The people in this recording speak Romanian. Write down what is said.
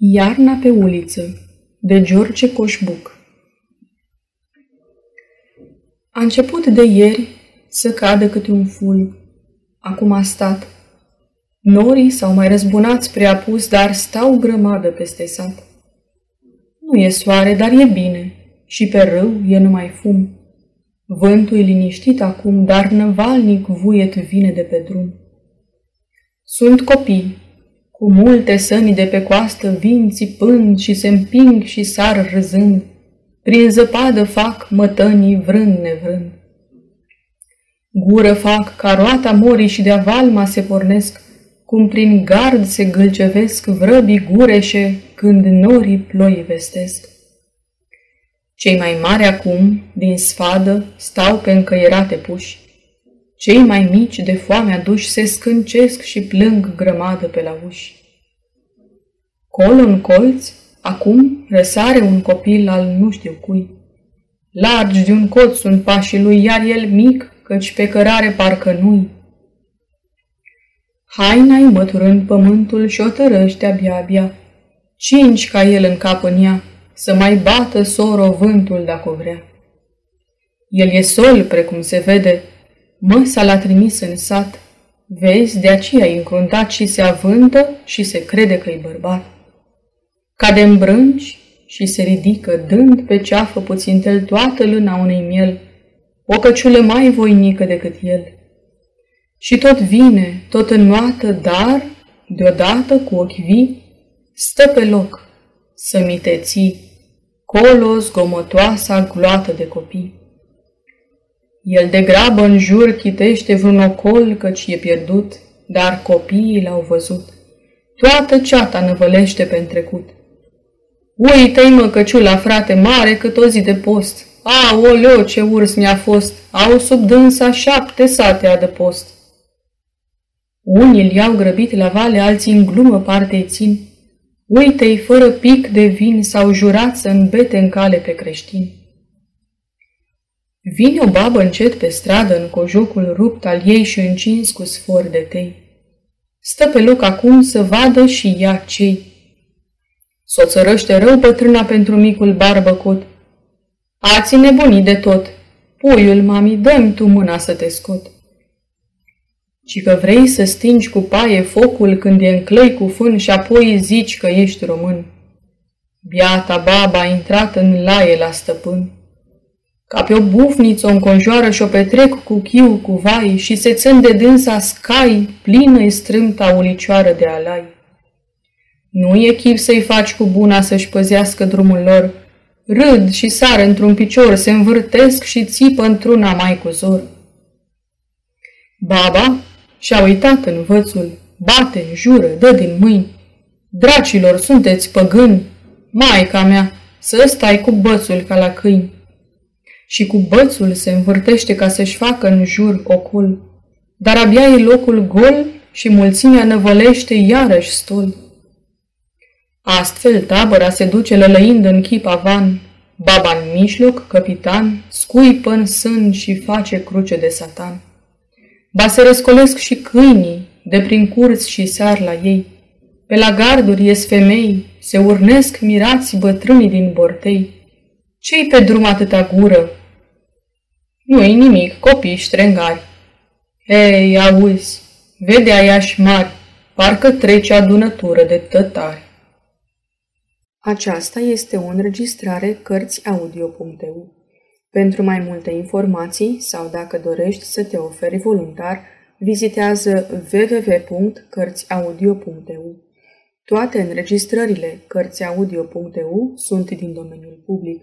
Iarna pe uliță de George Coșbuc A început de ieri să cadă câte un fulg. Acum a stat. Norii s-au mai răzbunat spre apus, dar stau grămadă peste sat. Nu e soare, dar e bine, și pe râu e numai fum. Vântul e liniștit acum, dar năvalnic vuiet vine de pe drum. Sunt copii, cu multe săni de pe coastă vin țipând și se împing și sar râzând. Prin zăpadă fac mătănii vrând nevrând. Gură fac ca roata morii și de valma se pornesc, cum prin gard se gâlcevesc vrăbii gureșe când norii ploi vestesc. Cei mai mari acum, din sfadă, stau pe încăierate puși. Cei mai mici, de foame aduși, se scâncesc și plâng grămadă pe la uși. Col în colț, acum răsare un copil al nu știu cui. Largi de un cot sunt pașii lui, iar el mic, căci pe cărare parcă nu-i. Haina-i măturând pământul și o tărăște abia-abia. Cinci ca el în cap în ea, să mai bată soro vântul dacă vrea. El e sol, precum se vede, Măsa l-a trimis în sat. Vezi, de aceea e încruntat și se avântă și se crede că e bărbat. Cade în brânci și se ridică, dând pe ceafă puțin tel toată lâna unei miel, o căciulă mai voinică decât el. Și tot vine, tot înnoată, dar, deodată, cu ochi vii, stă pe loc, să mi te ții, colo zgomotoasa gloată de copii. El de grabă în jur chitește vreun ocol căci e pierdut, dar copiii l-au văzut. Toată ceata năvălește pe trecut. Uită-i mă căciula, frate, mare cât o zi de post. oleo, ce urs mi-a fost, au sub dânsa șapte sate adăpost. Unii îl iau grăbit la vale, alții în glumă parte țin. Uite-i fără pic de vin sau jurat să îmbete în cale pe creștini. Vine o babă încet pe stradă în cojocul rupt al ei și încins cu sfor de tei. Stă pe loc acum să vadă și ea cei. S-o țărăște rău bătrâna pentru micul barbăcot. Ați nebunit de tot. Puiul, mami, dă tu mâna să te scot. Ci că vrei să stingi cu paie focul când e în clăi cu fân și apoi zici că ești român. Biata baba a intrat în laie la stăpân. Ca pe o bufniță o înconjoară și o petrec cu chiu, cu vai și se țin de dânsa scai, plină-i strâmta ulicioară de alai. Nu e chip să-i faci cu buna să-și păzească drumul lor. Râd și sar într-un picior, se învârtesc și țipă într-una mai cu zor. Baba și-a uitat învățul, bate, jură, dă din mâini. Dracilor, sunteți păgâni, maica mea, să stai cu bățul ca la câini și cu bățul se învârtește ca să-și facă în jur ocul. Dar abia e locul gol și mulțimea năvălește iarăși stol. Astfel tabăra se duce lălăind în chip avan, baba în mijloc, capitan, scuipă în sân și face cruce de satan. Ba se răscolesc și câinii, de prin curți și sar la ei. Pe la garduri ies femei, se urnesc mirați bătrânii din bortei. Ce-i pe drum atâta gură, nu-i nimic, copii ștrengari. Ei, auzi, vede aiași mari, parcă trece adunătură de tătari. Aceasta este o înregistrare Cărțiaudio.eu. Pentru mai multe informații sau dacă dorești să te oferi voluntar, vizitează www.cărțiaudio.eu. Toate înregistrările Cărțiaudio.eu sunt din domeniul public.